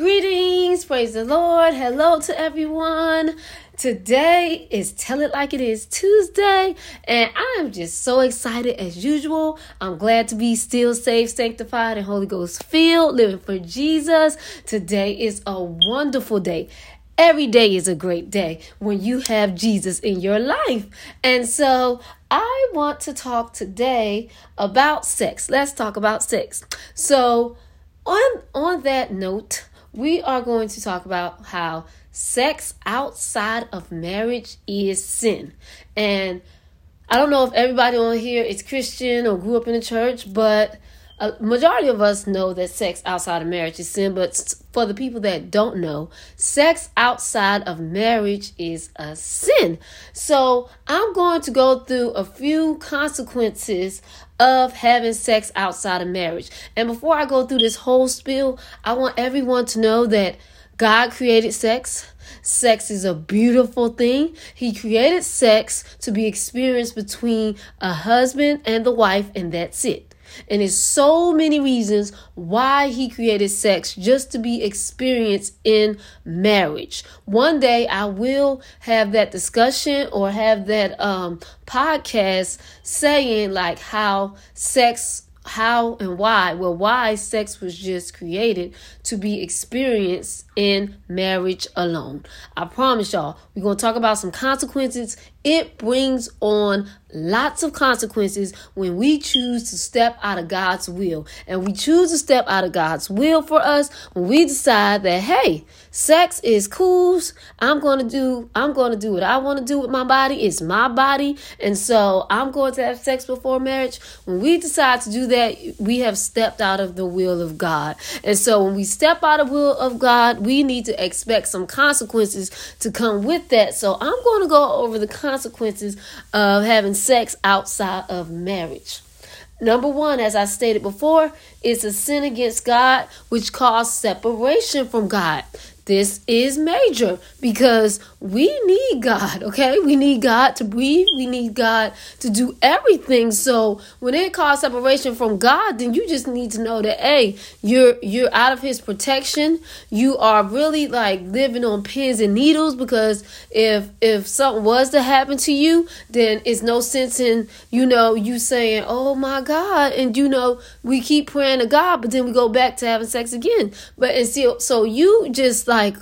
Greetings, praise the Lord. Hello to everyone. Today is Tell It Like It Is Tuesday, and I am just so excited as usual. I'm glad to be still saved, sanctified, and Holy Ghost filled, living for Jesus. Today is a wonderful day. Every day is a great day when you have Jesus in your life. And so I want to talk today about sex. Let's talk about sex. So on on that note, we are going to talk about how sex outside of marriage is sin. And I don't know if everybody on here is Christian or grew up in the church, but a majority of us know that sex outside of marriage is sin, but for the people that don't know, sex outside of marriage is a sin. So I'm going to go through a few consequences of having sex outside of marriage. And before I go through this whole spiel, I want everyone to know that God created sex. Sex is a beautiful thing. He created sex to be experienced between a husband and the wife, and that's it. And there's so many reasons why he created sex just to be experienced in marriage. One day I will have that discussion or have that um, podcast saying like how sex how and why well why sex was just created to be experienced in marriage alone i promise y'all we're going to talk about some consequences it brings on lots of consequences when we choose to step out of God's will. And we choose to step out of God's will for us when we decide that, hey, sex is cool. I'm going to do, I'm going to do what I want to do with my body. It's my body. And so I'm going to have sex before marriage. When we decide to do that, we have stepped out of the will of God. And so when we step out of the will of God, we need to expect some consequences to come with that. So I'm going to go over the consequences of having sex outside of marriage. Number one, as I stated before, is a sin against God, which causes separation from God this is major because we need God, okay? We need God to breathe, we need God to do everything. So when it causes separation from God, then you just need to know that hey, you're you're out of his protection. You are really like living on pins and needles because if if something was to happen to you, then it's no sense in, you know, you saying, "Oh my God," and you know, we keep praying to God, but then we go back to having sex again. But and see so you just like like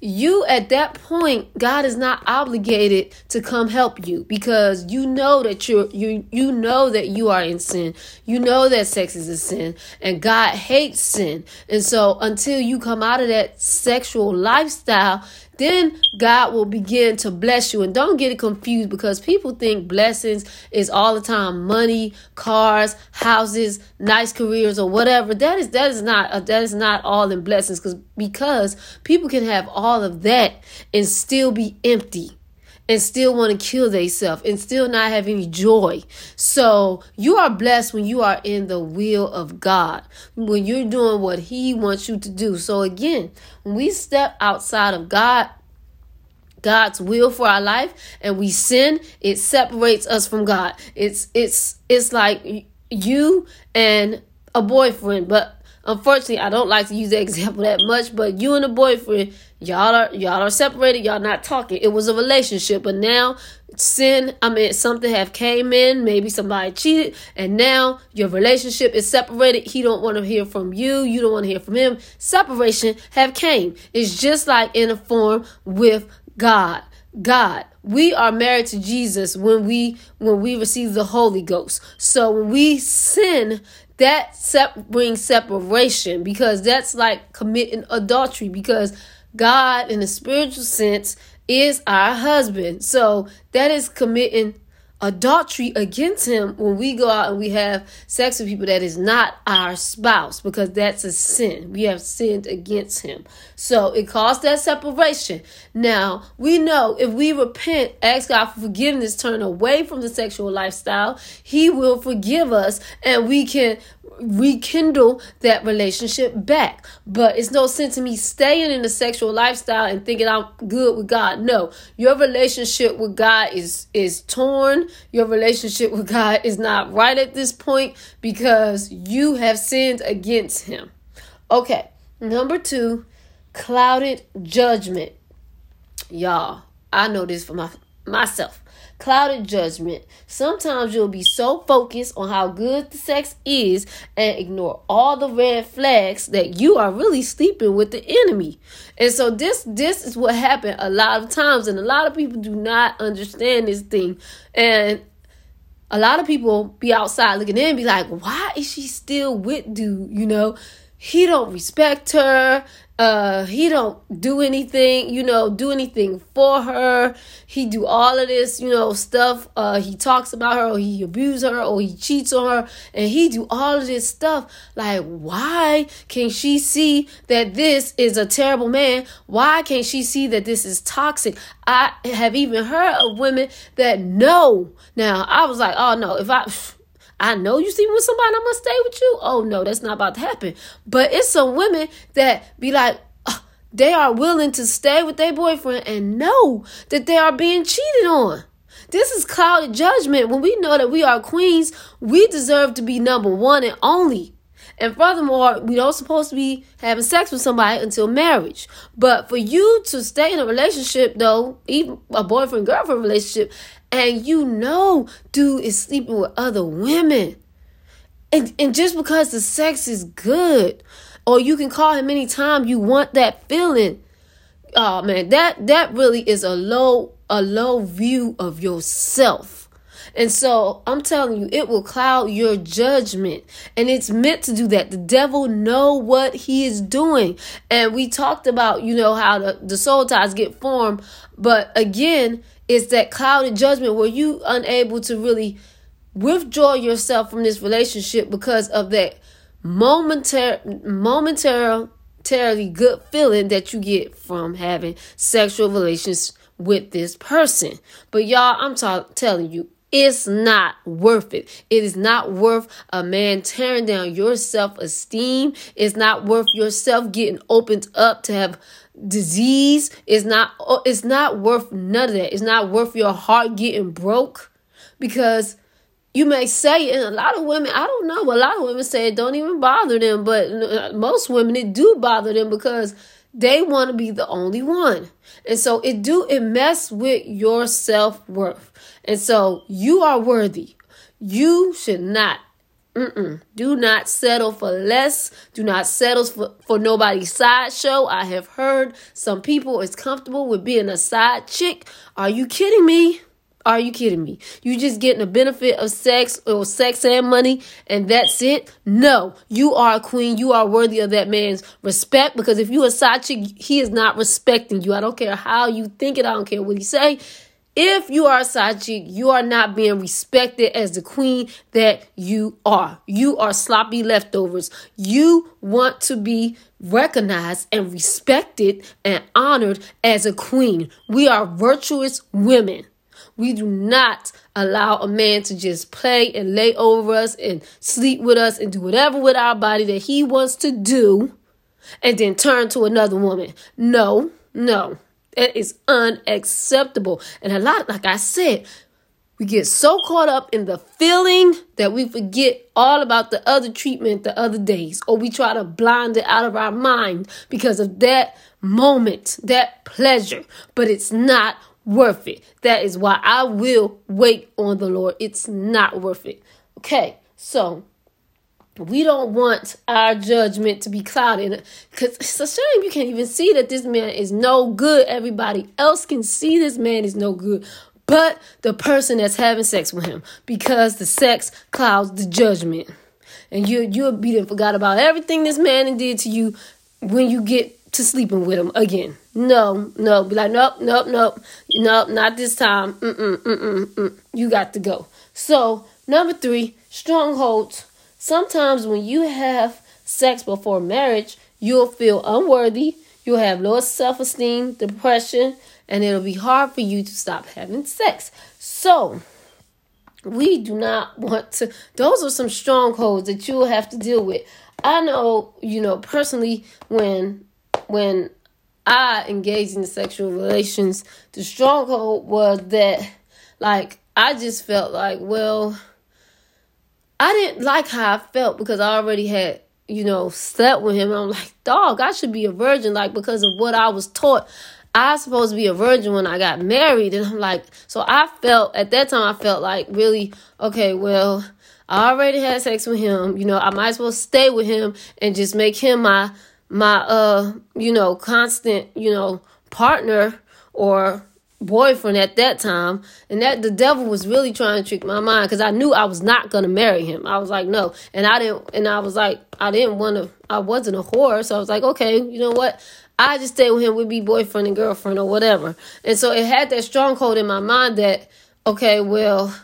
you at that point god is not obligated to come help you because you know that you're you you know that you are in sin. You know that sex is a sin and god hates sin. And so until you come out of that sexual lifestyle then God will begin to bless you. And don't get it confused because people think blessings is all the time money, cars, houses, nice careers, or whatever. That is that is not uh, that is not all in blessings because because people can have all of that and still be empty and still want to kill themselves and still not have any joy. So you are blessed when you are in the will of God, when you're doing what He wants you to do. So again, when we step outside of God, God's will for our life and we sin, it separates us from God. It's it's it's like you and a boyfriend, but unfortunately I don't like to use that example that much, but you and a boyfriend, y'all are y'all are separated, y'all not talking. It was a relationship, but now sin, I mean something have came in, maybe somebody cheated, and now your relationship is separated. He don't want to hear from you, you don't want to hear from him. Separation have came. It's just like in a form with God. God. We are married to Jesus when we when we receive the Holy Ghost. So when we sin, that sep- brings separation because that's like committing adultery because God in a spiritual sense is our husband. So that is committing adultery against him when we go out and we have sex with people that is not our spouse because that's a sin. We have sinned against him. So it caused that separation. Now, we know if we repent, ask God for forgiveness, turn away from the sexual lifestyle, he will forgive us and we can rekindle that relationship back. But it's no sense in me staying in the sexual lifestyle and thinking I'm good with God. No, your relationship with God is is torn. Your relationship with God is not right at this point because you have sinned against him. Okay, number 2 clouded judgment. Y'all, I know this for my myself. Clouded judgment. Sometimes you'll be so focused on how good the sex is and ignore all the red flags that you are really sleeping with the enemy. And so this this is what happened a lot of times and a lot of people do not understand this thing. And a lot of people be outside looking in and be like, why is she still with dude? You know, he don't respect her uh he don't do anything you know do anything for her. He do all of this you know stuff. Uh he talks about her or he abuse her or he cheats on her. And he do all of this stuff. Like why can she see that this is a terrible man? Why can't she see that this is toxic? I have even heard of women that know. Now i was like oh no. If i I know you see with somebody, I'm gonna stay with you. Oh no, that's not about to happen. But it's some women that be like, they are willing to stay with their boyfriend and know that they are being cheated on. This is clouded judgment. When we know that we are queens, we deserve to be number one and only. And furthermore, we don't supposed to be having sex with somebody until marriage. But for you to stay in a relationship, though, even a boyfriend girlfriend relationship, and you know dude is sleeping with other women. And, and just because the sex is good, or you can call him anytime you want that feeling. Oh man, that that really is a low a low view of yourself. And so I'm telling you, it will cloud your judgment. And it's meant to do that. The devil know what he is doing. And we talked about, you know, how the, the soul ties get formed. But again, it's that clouded judgment where you unable to really withdraw yourself from this relationship because of that momentary momentarily good feeling that you get from having sexual relations with this person. But y'all, I'm ta- telling you, it's not worth it. It is not worth a man tearing down your self esteem. It's not worth yourself getting opened up to have disease is not it's not worth none of that. It's not worth your heart getting broke because you may say and a lot of women I don't know a lot of women say it don't even bother them but uh, most women it do bother them because they want to be the only one. And so it do it mess with your self-worth. And so you are worthy. You should not Mm-mm. Do not settle for less. Do not settle for, for nobody's sideshow. I have heard some people is comfortable with being a side chick. Are you kidding me? Are you kidding me? You just getting a benefit of sex or sex and money and that's it? No, you are a queen. You are worthy of that man's respect because if you a side chick, he is not respecting you. I don't care how you think it. I don't care what he say. If you are a chick, you are not being respected as the queen that you are. You are sloppy leftovers. You want to be recognized and respected and honored as a queen. We are virtuous women. We do not allow a man to just play and lay over us and sleep with us and do whatever with our body that he wants to do and then turn to another woman. No, no. It is unacceptable. And a lot, like I said, we get so caught up in the feeling that we forget all about the other treatment the other days, or we try to blind it out of our mind because of that moment, that pleasure. But it's not worth it. That is why I will wait on the Lord. It's not worth it. Okay, so we don't want our judgment to be clouded because it's a shame you can't even see that this man is no good. Everybody else can see this man is no good, but the person that's having sex with him because the sex clouds the judgment. And you you'll be forgot about everything this man did to you when you get to sleeping with him again. No, no, be like, nope, nope, nope, nope, not this time. Mm-mm, mm-mm, mm. You got to go. So, number three, strongholds Sometimes when you have sex before marriage, you'll feel unworthy, you'll have low self esteem, depression, and it'll be hard for you to stop having sex. So, we do not want to, those are some strongholds that you'll have to deal with. I know, you know, personally, when, when, I engaged in sexual relations, the stronghold was that, like, I just felt like, well, I didn't like how I felt because I already had you know, slept with him. I'm like, dog, I should be a virgin, like because of what I was taught. I was supposed to be a virgin when I got married. And I'm like, so I felt at that time I felt like really, okay, well, I already had sex with him. You know, I might as well stay with him and just make him my my uh, you know, constant, you know, partner or boyfriend at that time and that the devil was really trying to trick my mind because i knew i was not going to marry him. I was like no. And i didn't and i was like i didn't want to i wasn't a whore so i was like okay you know what? I just stay with him we'd be boyfriend and girlfriend or whatever. And so it had that stronghold in my mind that okay well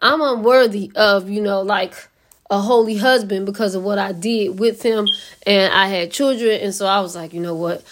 i'm unworthy of you know like a holy husband because of what i did with him and i had children and so i was like you know what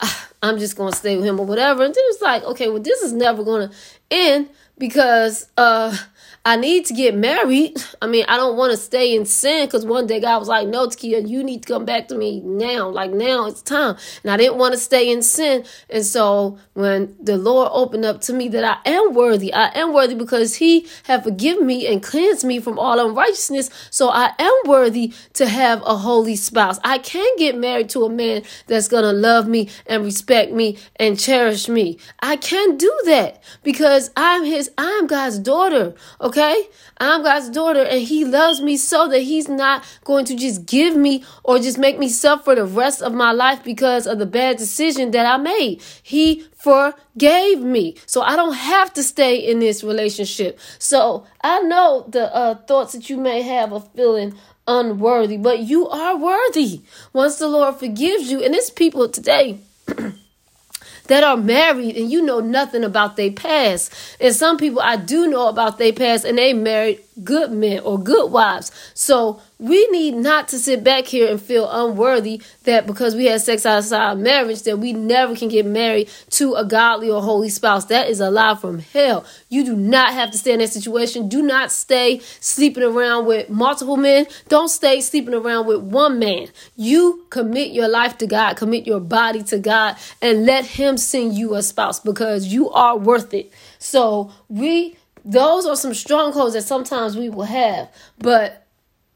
I'm just gonna stay with him or whatever. And then it's like, okay, well, this is never gonna end because uh I need to get married. I mean, I don't want to stay in sin because one day God was like, No, Takia, you need to come back to me now. Like, now it's time. And I didn't want to stay in sin. And so when the Lord opened up to me that I am worthy, I am worthy because He have forgiven me and cleansed me from all unrighteousness. So I am worthy to have a holy spouse. I can get married to a man that's going to love me and respect me and cherish me. I can do that because I'm His, I'm God's daughter. Okay? I'm God's daughter and He loves me so that He's not going to just give me or just make me suffer the rest of my life because of the bad decision that I made. He forgave me. So I don't have to stay in this relationship. So I know the uh, thoughts that you may have of feeling unworthy, but you are worthy once the Lord forgives you. And it's people today. That are married and you know nothing about their past. And some people I do know about their past and they married good men or good wives. So we need not to sit back here and feel unworthy that because we had sex outside marriage that we never can get married to a godly or holy spouse. That is a lie from hell. You do not have to stay in that situation. Do not stay sleeping around with multiple men. Don't stay sleeping around with one man. You commit your life to God, commit your body to God, and let Him send you a spouse because you are worth it. So we those are some strongholds that sometimes we will have, but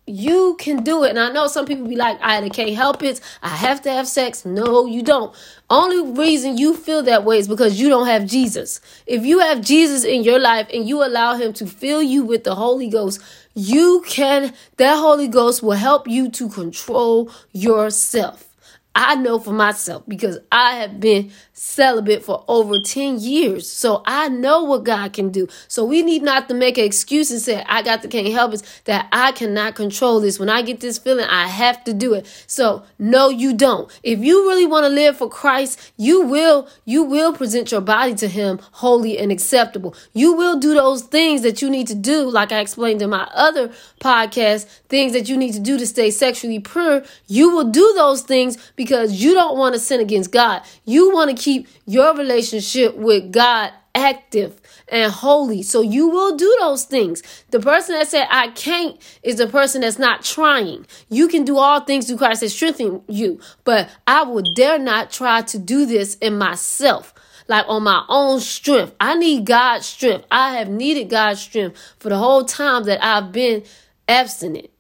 you can do it. And I know some people be like, I can't help it. I have to have sex. No, you don't. Only reason you feel that way is because you don't have Jesus. If you have Jesus in your life and you allow him to fill you with the Holy Ghost, you can, that Holy Ghost will help you to control yourself. I know for myself because I have been celibate for over 10 years. So I know what God can do. So we need not to make an excuse and say, I got the can't help it, that I cannot control this. When I get this feeling, I have to do it. So no, you don't. If you really want to live for Christ, you will, you will present your body to him holy and acceptable. You will do those things that you need to do, like I explained in my other podcast, things that you need to do to stay sexually pure. You will do those things because you don't want to sin against God. You want to keep your relationship with God active and holy. So you will do those things. The person that said I can't is the person that's not trying. You can do all things through Christ that strengthen you, but I will dare not try to do this in myself. Like on my own strength. I need God's strength. I have needed God's strength for the whole time that I've been abstinent.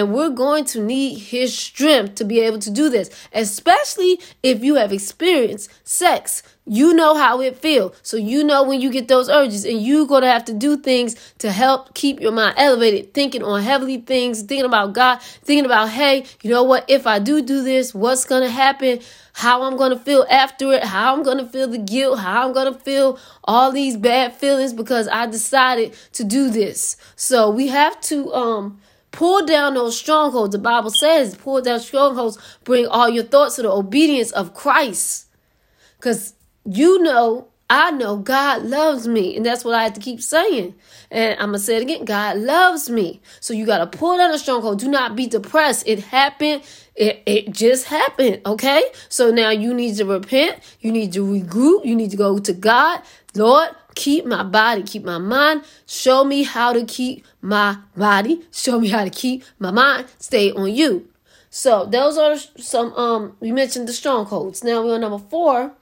And we're going to need his strength to be able to do this, especially if you have experienced sex. You know how it feels. So you know when you get those urges and you're going to have to do things to help keep your mind elevated, thinking on heavenly things, thinking about God, thinking about, hey, you know what? If I do do this, what's going to happen? How I'm going to feel after it, how I'm going to feel the guilt, how I'm going to feel all these bad feelings because I decided to do this. So we have to, um, Pull down those strongholds. The Bible says, pull down strongholds, bring all your thoughts to the obedience of Christ. Because you know, I know God loves me. And that's what I have to keep saying. And I'm going to say it again God loves me. So you got to pull down the stronghold. Do not be depressed. It happened. It, it just happened. Okay. So now you need to repent. You need to regroup. You need to go to God. Lord, keep my body, keep my mind. Show me how to keep my body. Show me how to keep my mind. Stay on you. So those are some um we mentioned the strongholds. Now we're on number four.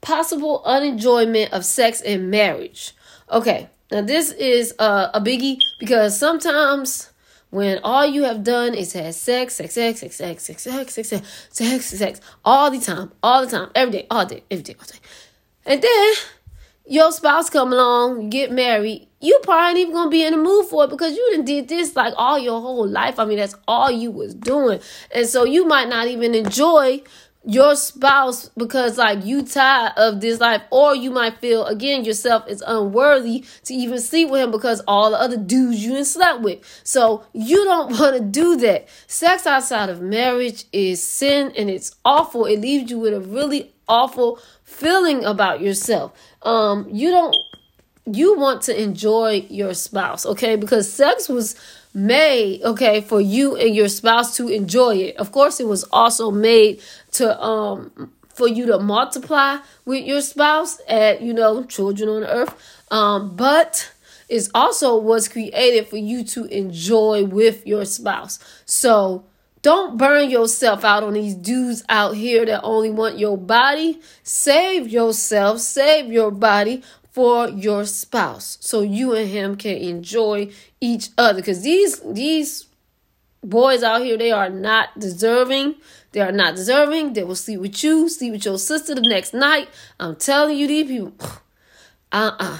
Possible unenjoyment of sex in marriage. Okay, now this is uh, a biggie because sometimes when all you have done is had sex, sex, sex, sex, sex, sex, sex, sex, sex, sex, sex, all the time, all the time, every day, all day, every day, all day. And then your spouse come along, get married, you probably ain't even gonna be in the mood for it because you done did this like all your whole life. I mean, that's all you was doing. And so you might not even enjoy your spouse because like you tired of this life or you might feel again yourself is unworthy to even sleep with him because all the other dudes you ain't slept with so you don't want to do that sex outside of marriage is sin and it's awful it leaves you with a really awful feeling about yourself. Um you don't you want to enjoy your spouse okay? Because sex was made okay for you and your spouse to enjoy it. Of course it was also made to um for you to multiply with your spouse and you know children on earth. Um but it also was created for you to enjoy with your spouse. So don't burn yourself out on these dudes out here that only want your body. Save yourself, save your body for your spouse so you and him can enjoy each other. Because these these boys out here they are not deserving. They are not deserving. They will sleep with you sleep with your sister the next night. I'm telling you these people uh-uh.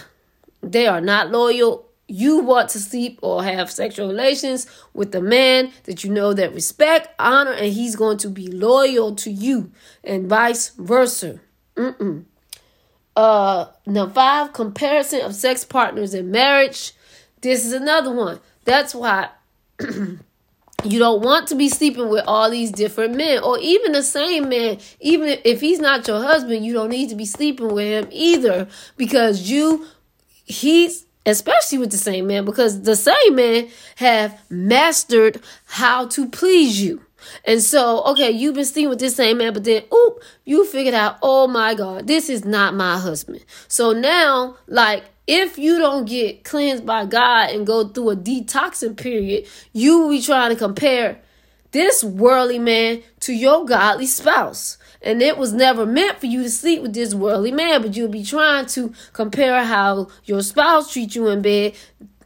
They are not loyal you want to sleep or have sexual relations with the man that you know that respect honor and he's going to be loyal to you and vice versa Mm-mm. Uh, now five comparison of sex partners in marriage. This is another one. That's why you don't want to be sleeping with all these different men or even the same man. Even if he's not your husband, you don't need to be sleeping with him either because you, he's especially with the same man because the same man have mastered how to please you. And so, okay, you've been sleeping with this same man, but then, oop, you figured out, oh my God, this is not my husband. So now, like, if you don't get cleansed by God and go through a detoxing period, you will be trying to compare this worldly man to your godly spouse. And it was never meant for you to sleep with this worldly man, but you'll be trying to compare how your spouse treats you in bed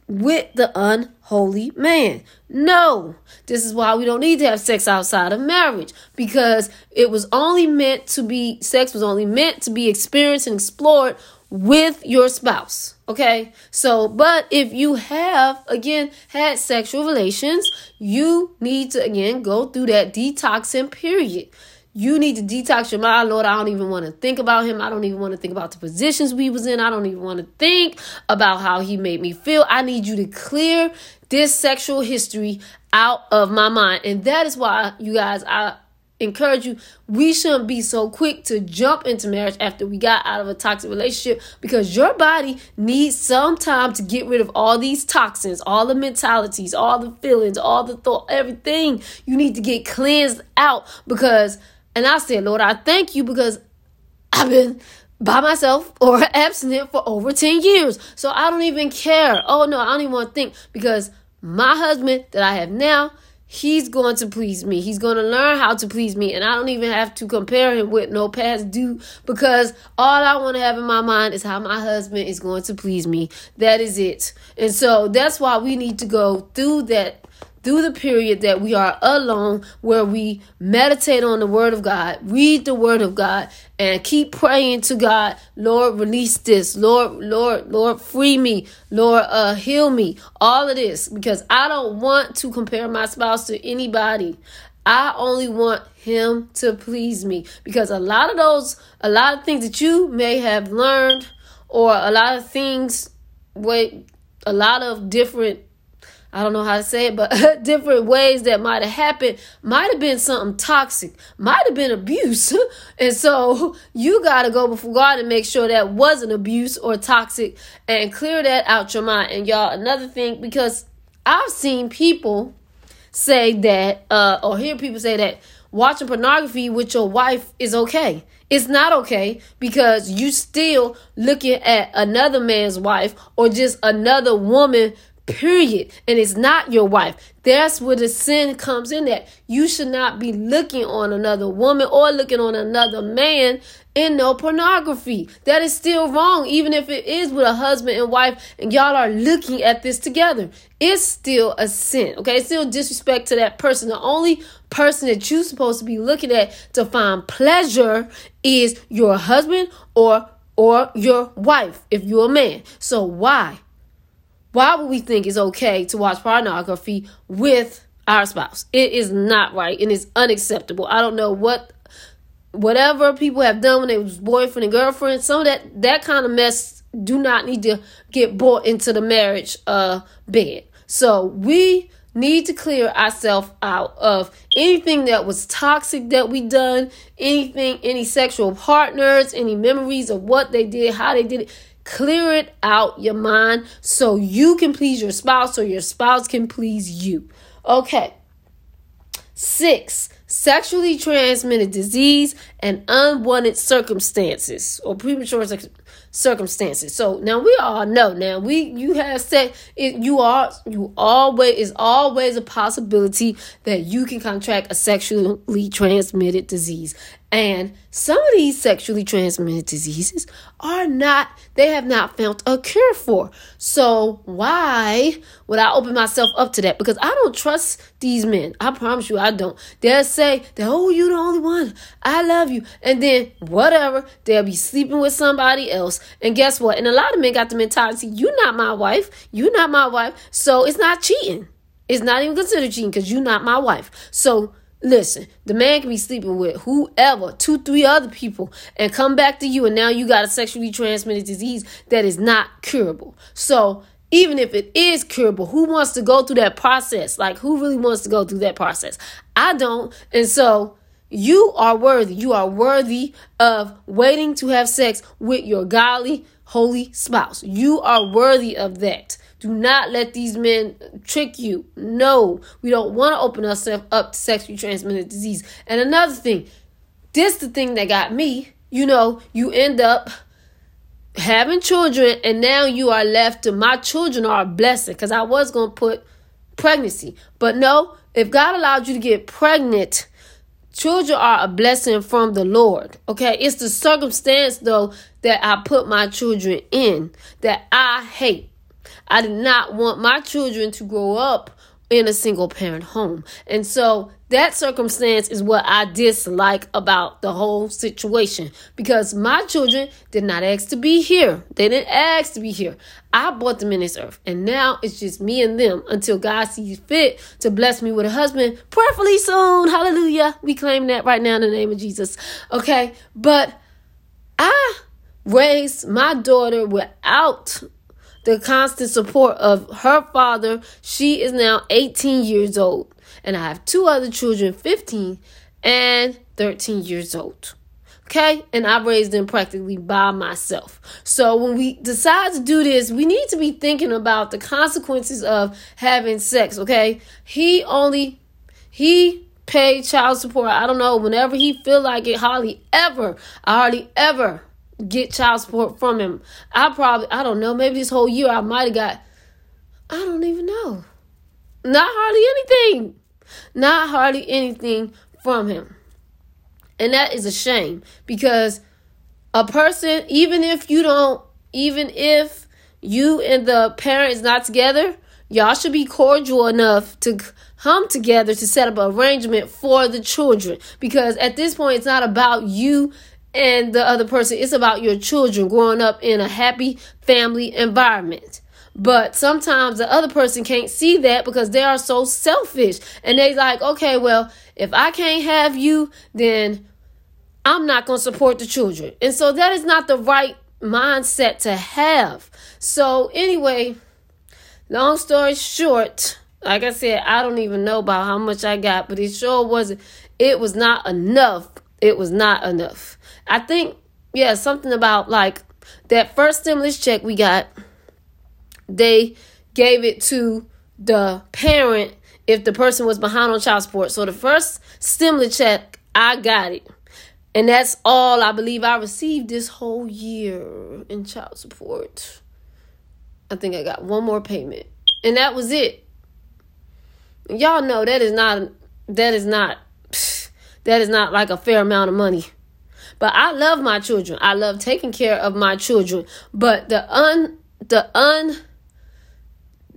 with the unholy man. No, this is why we don't need to have sex outside of marriage because it was only meant to be, sex was only meant to be experienced and explored with your spouse. Okay, so but if you have again had sexual relations, you need to again go through that detoxing period. You need to detox your mind, Lord. I don't even want to think about him. I don't even want to think about the positions we was in. I don't even want to think about how he made me feel. I need you to clear this sexual history out of my mind. And that is why you guys I encourage you we shouldn't be so quick to jump into marriage after we got out of a toxic relationship because your body needs some time to get rid of all these toxins all the mentalities all the feelings all the thought everything you need to get cleansed out because and I said, Lord, I thank you because I've been by myself or abstinent for over 10 years. So I don't even care. Oh no, I don't even want to think because my husband that I have now, he's going to please me. He's going to learn how to please me. And I don't even have to compare him with no past due because all I want to have in my mind is how my husband is going to please me. That is it. And so that's why we need to go through that through the period that we are alone, where we meditate on the Word of God, read the Word of God, and keep praying to God, Lord, release this, Lord, Lord, Lord, free me, Lord, uh, heal me, all of this, because I don't want to compare my spouse to anybody. I only want him to please me because a lot of those, a lot of things that you may have learned, or a lot of things, wait, a lot of different I don't know how to say it, but different ways that might have happened might have been something toxic, might have been abuse. and so you got to go before God and make sure that wasn't abuse or toxic and clear that out your mind. And y'all, another thing, because I've seen people say that, uh, or hear people say that watching pornography with your wife is okay. It's not okay because you still looking at another man's wife or just another woman period. And it's not your wife. That's where the sin comes in that you should not be looking on another woman or looking on another man in no pornography. That is still wrong, even if it is with a husband and wife and y'all are looking at this together. It's still a sin, okay? It's still disrespect to that person. The only person that you're supposed to be looking at to find pleasure is your husband or or your wife if you're a man. So why? Why would we think it's okay to watch pornography with our spouse? It is not right and it's unacceptable. I don't know what whatever people have done when they was boyfriend and girlfriend, some of that that kind of mess do not need to get brought into the marriage uh bed. So we need to clear ourselves out of anything that was toxic that we done, anything, any sexual partners, any memories of what they did, how they did it. Clear it out your mind so you can please your spouse or your spouse can please you. Okay. Six, sexually transmitted disease and unwanted circumstances or premature circumstances. So now we all know. Now we you have said it. You are you always is always a possibility that you can contract a sexually transmitted disease. And some of these sexually transmitted diseases are not, they have not found a cure for. So why would I open myself up to that? Because I don't trust these men. I promise you I don't. They'll say that, oh, you're the only one. I love you. And then whatever, they'll be sleeping with somebody else. And guess what? And a lot of men got the mentality, you're not my wife. You're not my wife. So it's not cheating. It's not even considered cheating because you're not my wife. So Listen, the man can be sleeping with whoever, two, three other people, and come back to you, and now you got a sexually transmitted disease that is not curable. So, even if it is curable, who wants to go through that process? Like, who really wants to go through that process? I don't. And so, you are worthy. You are worthy of waiting to have sex with your godly, holy spouse. You are worthy of that. Do not let these men trick you. No, we don't want to open ourselves up to sexually transmitted disease. And another thing, this the thing that got me. You know, you end up having children, and now you are left to my children are a blessing because I was going to put pregnancy. But no, if God allowed you to get pregnant, children are a blessing from the Lord. Okay, it's the circumstance though that I put my children in that I hate. I did not want my children to grow up in a single parent home. And so that circumstance is what I dislike about the whole situation because my children did not ask to be here. They didn't ask to be here. I brought them in this earth. And now it's just me and them until God sees fit to bless me with a husband, prayerfully soon. Hallelujah. We claim that right now in the name of Jesus. Okay. But I raised my daughter without the constant support of her father. She is now 18 years old, and I have two other children, 15 and 13 years old. Okay, and I raised them practically by myself. So when we decide to do this, we need to be thinking about the consequences of having sex. Okay, he only he paid child support. I don't know whenever he feel like it. Hardly ever. I hardly ever get child support from him. I probably, I don't know, maybe this whole year I might have got, I don't even know. Not hardly anything. Not hardly anything from him. And that is a shame because a person, even if you don't, even if you and the parent is not together, y'all should be cordial enough to come together to set up an arrangement for the children. Because at this point, it's not about you and the other person. It's about your children growing up in a happy family environment. But sometimes the other person can't see that because they are so selfish. And they like, okay, well, if I can't have you, then I'm not going to support the children. And so that is not the right mindset to have. So, anyway, long story short, like I said, I don't even know about how much I got, but it sure wasn't, it was not enough. It was not enough. I think, yeah, something about like that first stimulus check we got, they gave it to the parent if the person was behind on child support. So the first stimulus check, I got it. And that's all I believe I received this whole year in child support. I think I got one more payment. And that was it. Y'all know that is not that is not that is not like a fair amount of money. But I love my children. I love taking care of my children. But the un the un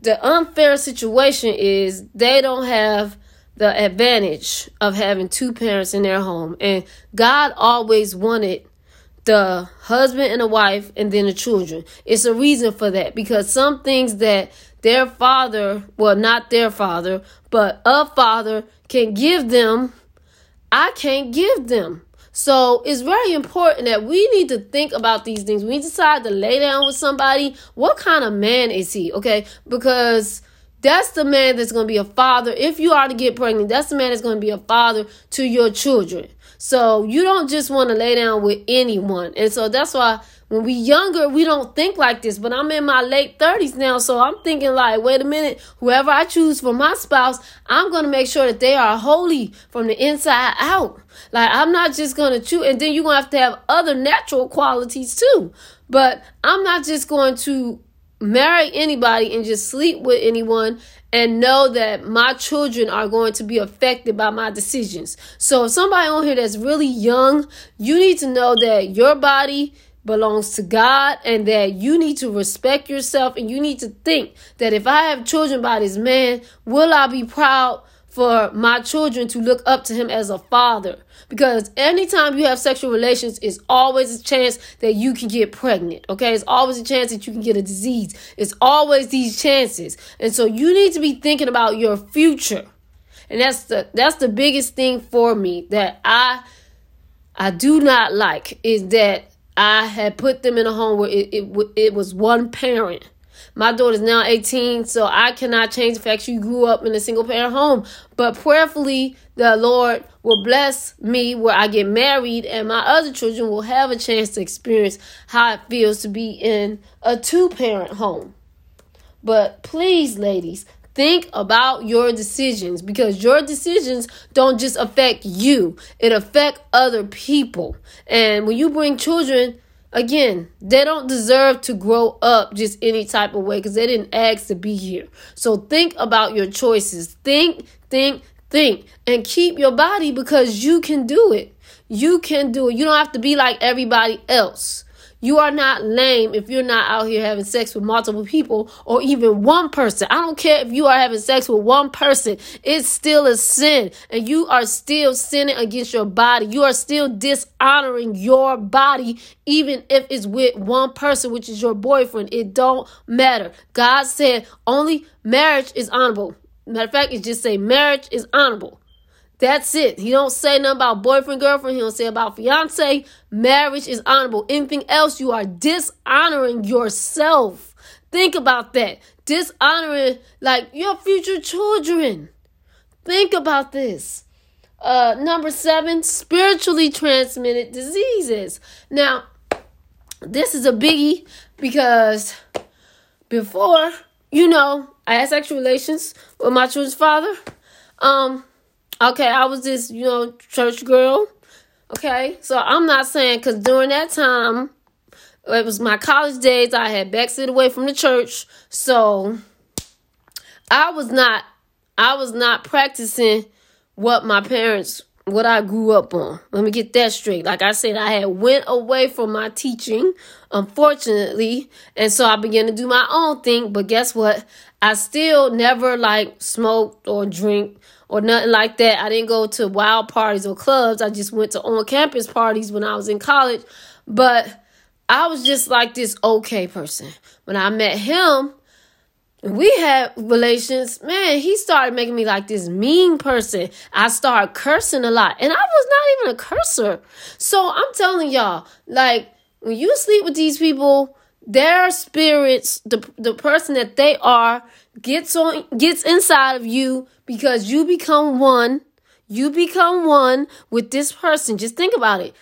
the unfair situation is they don't have the advantage of having two parents in their home. And God always wanted the husband and the wife and then the children. It's a reason for that because some things that their father, well, not their father, but a father can give them, I can't give them. So it's very important that we need to think about these things. We decide to lay down with somebody. What kind of man is he? Okay. Because that's the man that's going to be a father. If you are to get pregnant, that's the man that's going to be a father to your children. So you don't just want to lay down with anyone. And so that's why when we younger, we don't think like this. But I'm in my late 30s now, so I'm thinking like, wait a minute, whoever I choose for my spouse, I'm to make sure that they are holy from the inside out. Like I'm not just to choose, and then you're to have to have other natural qualities too. But I'm not just going to marry anybody and just sleep with anyone and know that my children are going to be affected by my decisions. So, if somebody on here that's really young, you need to know that your body belongs to God and that you need to respect yourself and you need to think that if I have children by this man, will I be proud for my children to look up to him as a father? Because anytime you have sexual relations, it's always a chance that you can get pregnant. Okay. It's always a chance that you can get a disease. It's always these chances. And so you need to be thinking about your future. And that's the that's the biggest thing for me that I I do not like is that I had put them in a home where it, it, it was one parent my daughter's now 18, so I cannot change the fact she grew up in a single parent home. But prayerfully, the Lord will bless me where I get married, and my other children will have a chance to experience how it feels to be in a two parent home. But please, ladies, think about your decisions because your decisions don't just affect you it affect other people and when you bring children Again, they don't deserve to grow up just any type of way because they didn't ask to be here. So think about your choices. Think, think, think, and keep your body because you can do it. You can do it. You don't have to be like everybody else. You are not lame if you're not out here having sex with multiple people or even one person. I don't care if you are having sex with one person. It's still a sin and you are still sinning against your body. You are still dishonoring your body even if it's with one person, which is your boyfriend. It don't matter. God said only marriage is honorable. Matter of fact, it just say marriage is honorable. That's it. He don't say nothing about boyfriend, girlfriend. He don't say about fiance. Marriage is honorable. Anything else, you are dishonoring yourself. Think about that. Dishonoring like your future children. Think about this. Uh, number seven, spiritually transmitted diseases. Now, this is a biggie because before, you know, I had sexual relations with my children's father. Um, Okay, I was this, you know, church girl. Okay, so I'm not saying because during that time, it was my college days, I had backslid away from the church. So I was not, I was not practicing what my parents, what I grew up on. Let me get that straight. Like I said, I had went away from my teaching, unfortunately, and so I began to do my own thing. But guess what? I still never like smoked or drink or nothing like that. I didn't go to wild parties or clubs. I just went to on campus parties when I was in college. But I was just like this okay person. When I met him, we had relations, man, he started making me like this mean person. I started cursing a lot. And I was not even a curser. So I'm telling y'all, like, when you sleep with these people, their spirits, the the person that they are, gets on gets inside of you because you become one. You become one with this person. Just think about it.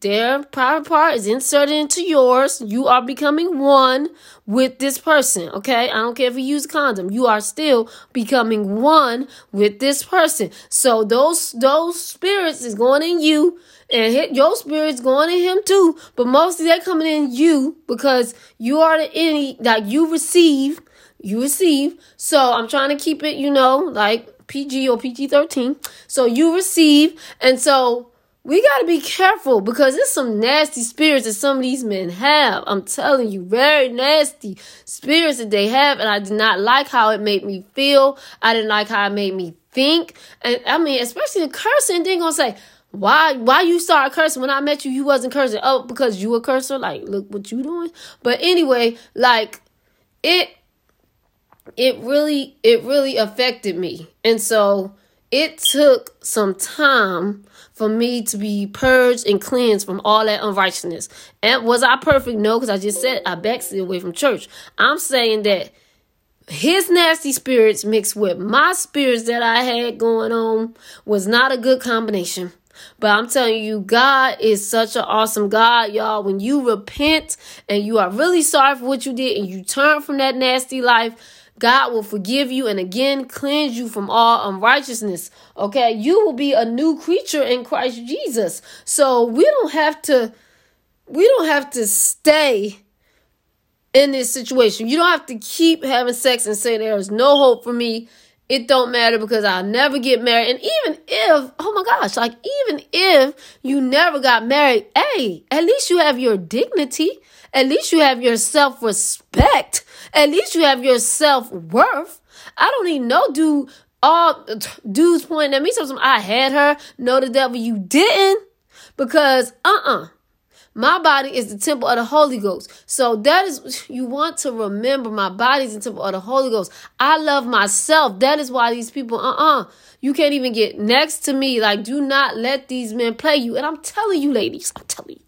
Their private part is inserted into yours. You are becoming one with this person. Okay. I don't care if you use a condom. You are still becoming one with this person. So those those spirits is going in you and hit your spirit's going in him too. But mostly they're coming in you because you are the any that you receive you receive. So I'm trying to keep it, you know, like PG or PG 13. So you receive. And so we got to be careful because there's some nasty spirits that some of these men have. I'm telling you, very nasty spirits that they have. And I did not like how it made me feel. I didn't like how it made me think. And I mean, especially the cursing, they gonna say, why why you start cursing when I met you you wasn't cursing oh because you a curser like look what you doing but anyway like it it really it really affected me and so it took some time for me to be purged and cleansed from all that unrighteousness and was I perfect no because I just said I backslid away from church I'm saying that his nasty spirits mixed with my spirits that I had going on was not a good combination. But I'm telling you, God is such an awesome God, y'all. When you repent and you are really sorry for what you did and you turn from that nasty life, God will forgive you and again cleanse you from all unrighteousness. Okay, you will be a new creature in Christ Jesus. So we don't have to, we don't have to stay in this situation. You don't have to keep having sex and say there is no hope for me it don't matter because I'll never get married. And even if, oh my gosh, like even if you never got married, hey, at least you have your dignity. At least you have your self respect. At least you have your self worth. I don't need no dude, all dudes pointing at me. So I had her. No, the devil, you didn't. Because, uh uh-uh. uh my body is the temple of the Holy Ghost. So that is, you want to remember my body is the temple of the Holy Ghost. I love myself. That is why these people, uh uh-uh, uh, you can't even get next to me. Like, do not let these men play you. And I'm telling you, ladies, I'm telling you,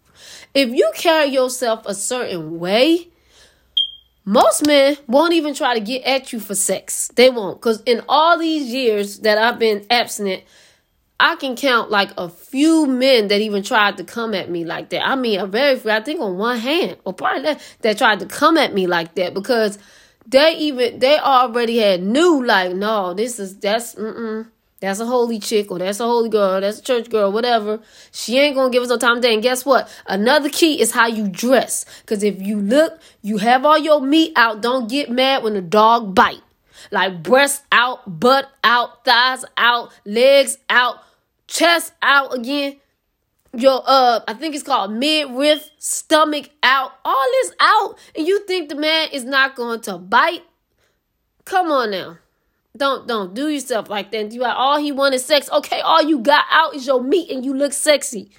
if you carry yourself a certain way, most men won't even try to get at you for sex. They won't. Because in all these years that I've been abstinent, I can count like a few men that even tried to come at me like that. I mean, a very few, I think on one hand, or probably that, that tried to come at me like that because they even, they already had knew like, no, this is, that's, mm-mm. That's a holy chick or that's a holy girl, that's a church girl, whatever. She ain't gonna give us no time today. And guess what? Another key is how you dress. Cause if you look, you have all your meat out, don't get mad when the dog bite. Like breasts out, butt out, thighs out, legs out, chest out again. Your uh, I think it's called midriff, stomach out, all this out, and you think the man is not going to bite? Come on now. Don't don't do yourself like that. You got all he wanted sex. Okay, all you got out is your meat and you look sexy.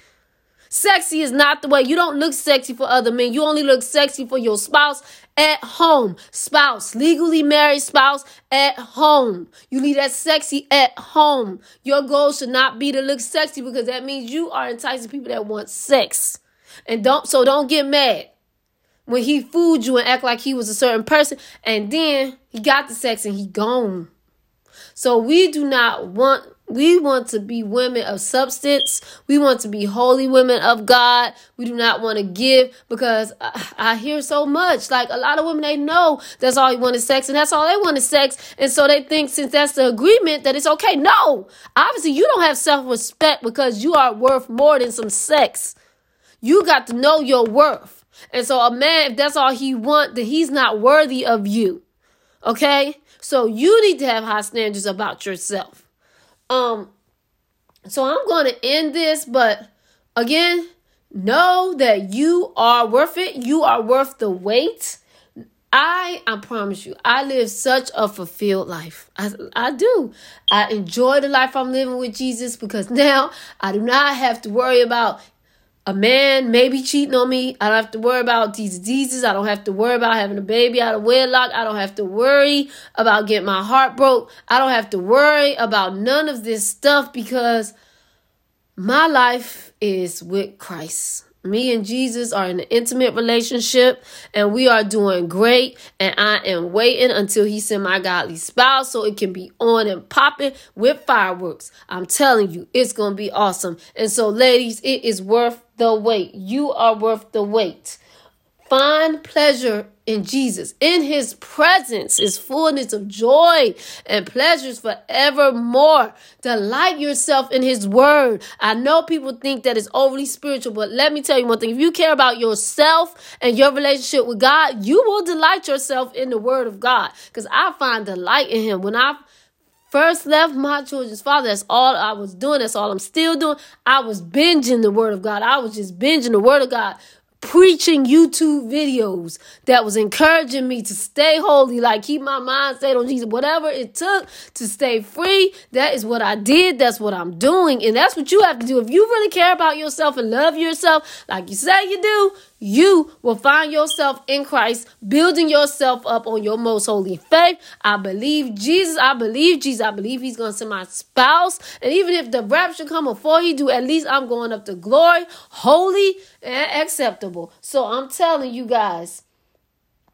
Sexy is not the way. You don't look sexy for other men. You only look sexy for your spouse at home. Spouse, legally married spouse at home. You need that sexy at home. Your goal should not be to look sexy because that means you are enticing people that want sex. And don't so don't get mad when he fooled you and act like he was a certain person and then he got the sex and he gone. So we do not want we want to be women of substance. We want to be holy women of God. We do not want to give because I, I, hear so much. Like a lot of women, they know that's all you want is sex and that's all they want is sex. And so they think since that's the agreement that it's okay. No, obviously you don't have self respect because you are worth more than some sex. You got to know your worth. And so a man, if that's all he want, then he's not worthy of you. Okay? So you need to have high standards about yourself. Um, so I'm going to end this, but again, know that you are worth it. You are worth the wait. I I promise you, I live such a fulfilled life. I I do. I enjoy the life I'm living with Jesus because now I do not have to worry about a man maybe cheating on me. I don't have to worry about these diseases. I don't have to worry about having a baby out of wedlock. I don't have to worry about getting my heart broke. I don't have to worry about none of this stuff because my life is with Christ. Me and Jesus are in an intimate relationship and we are doing great. And I am waiting until he send my godly spouse so it can be on and popping with fireworks. I'm telling you, it's going to be awesome. And so, ladies, it is worth the wait. You are worth the wait. Find pleasure in Jesus. In his presence is fullness of joy and pleasures forevermore. Delight yourself in his word. I know people think that it's overly spiritual, but let me tell you one thing. If you care about yourself and your relationship with God, you will delight yourself in the word of God. Because I find delight in him. When I first left my children's father, that's all I was doing. That's all I'm still doing. I was binging the word of God. I was just binging the word of God preaching YouTube videos that was encouraging me to stay holy, like keep my mind stayed on Jesus. Whatever it took to stay free, that is what I did. That's what I'm doing. And that's what you have to do. If you really care about yourself and love yourself, like you say you do, you will find yourself in Christ, building yourself up on your most holy faith. I believe Jesus. I believe Jesus. I believe He's going to send my spouse. And even if the rapture come before He do, at least I'm going up to glory, holy and acceptable. So I'm telling you guys.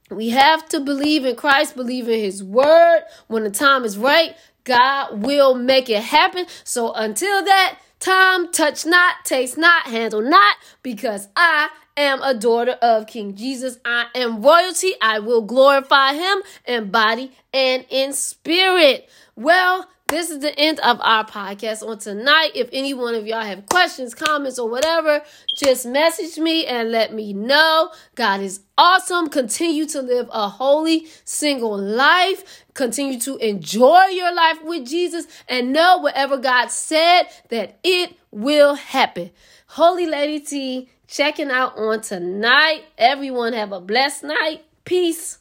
We have to believe in Christ, believe in His word. When the time is right, God will make it happen. So until that time, touch not, taste not, handle not, because I am a daughter of King Jesus. I am royalty. I will glorify him in body and in spirit. Well, this is the end of our podcast on tonight. If any one of y'all have questions, comments, or whatever, just message me and let me know. God is awesome. Continue to live a holy, single life. Continue to enjoy your life with Jesus and know whatever God said that it will happen. Holy Lady T checking out on tonight. Everyone have a blessed night. Peace.